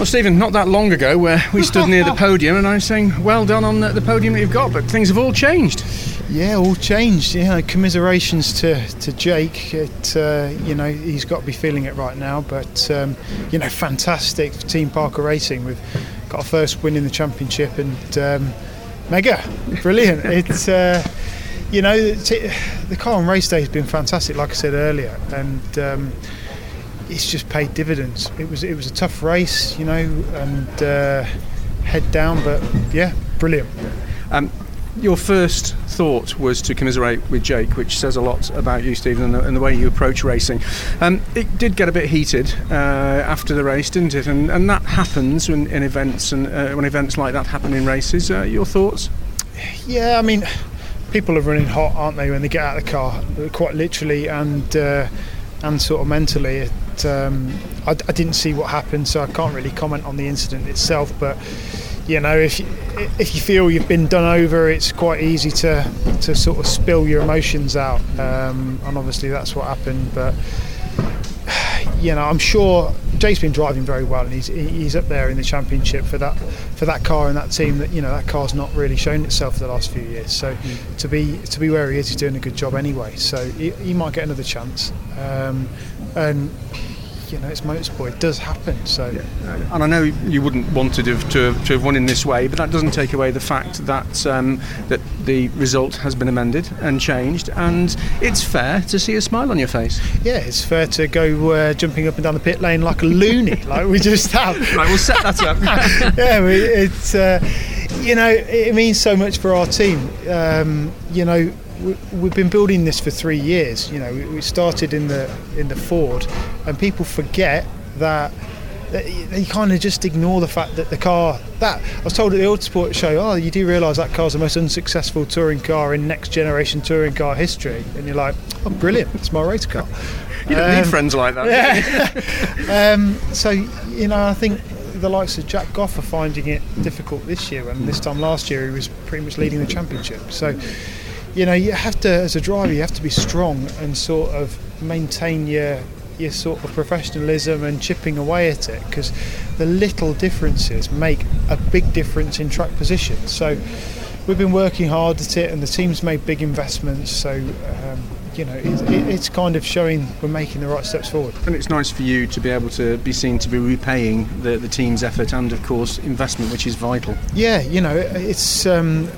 Well, Stephen, not that long ago, where we stood near the podium, and I was saying, "Well done on the, the podium that you've got," but things have all changed. Yeah, all changed. Yeah, commiserations to, to Jake. It, uh, you know, he's got to be feeling it right now. But um, you know, fantastic Team Parker Racing. We've got our first win in the championship, and um, mega, brilliant. it's uh, you know, the car on race day has been fantastic. Like I said earlier, and um, it's just paid dividends. It was it was a tough race, you know, and uh, head down, but yeah, brilliant. Um, your first thought was to commiserate with Jake, which says a lot about you, Stephen, and the, and the way you approach racing. Um, it did get a bit heated uh, after the race, didn't it? And, and that happens in, in events, and uh, when events like that happen in races. Uh, your thoughts? Yeah, I mean, people are running hot, aren't they, when they get out of the car, quite literally and uh, and sort of mentally. Um, I, I didn't see what happened, so I can't really comment on the incident itself, but you know, if you, if you feel you've been done over, it's quite easy to to sort of spill your emotions out, um, and obviously that's what happened. But you know, I'm sure Jake's been driving very well, and he's he's up there in the championship for that for that car and that team. That you know, that car's not really shown itself for the last few years. So mm. to be to be where he is, he's doing a good job anyway. So he, he might get another chance, um, and you know, it's motorsport. It does happen. So, yeah. and I know you wouldn't want to have, to have, to have won in this way, but that doesn't take away the fact that um, that the result has been amended and changed, and it's fair to see a smile on your face. Yeah, it's fair to go uh, jumping up and down the pit lane like a loony, like we just have. right, we'll set that up. yeah, we, it's uh, you know, it means so much for our team. Um, you know we've been building this for three years. You know, we started in the in the Ford, and people forget that they kind of just ignore the fact that the car that I was told at the Autosport show, oh, you do realise that car's the most unsuccessful touring car in next generation touring car history, and you're like, oh, brilliant, it's my race car. you don't um, need friends like that. Yeah. um, so you know, I think the likes of Jack Goff are finding it difficult this year, and this time last year he was pretty much leading the championship. So you know, you have to, as a driver, you have to be strong and sort of maintain your your sort of professionalism and chipping away at it because the little differences make a big difference in track position. So we've been working hard at it, and the team's made big investments. So um, you know, it's, it's kind of showing we're making the right steps forward. And it's nice for you to be able to be seen to be repaying the, the team's effort and, of course, investment, which is vital. Yeah, you know, it's um,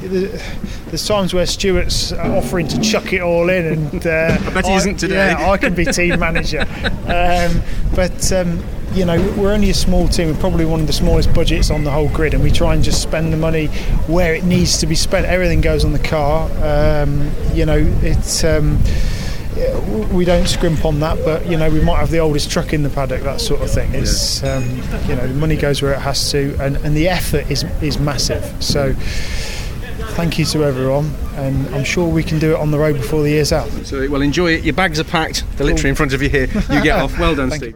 there's times where Stuart's offering to chuck it all in, and uh, I bet he isn't today. Yeah, I can be team manager, um, but. Um, you know, we're only a small team. We're probably one of the smallest budgets on the whole grid, and we try and just spend the money where it needs to be spent. Everything goes on the car. Um, you know, it's. Um, we don't scrimp on that, but you know we might have the oldest truck in the paddock, that sort of thing. It's um, you know the money goes where it has to, and, and the effort is is massive. So thank you to everyone, and I'm sure we can do it on the road before the year's out. So well, enjoy it. Your bags are packed. They're literally in front of you here. You get off. Well done, Steve. You.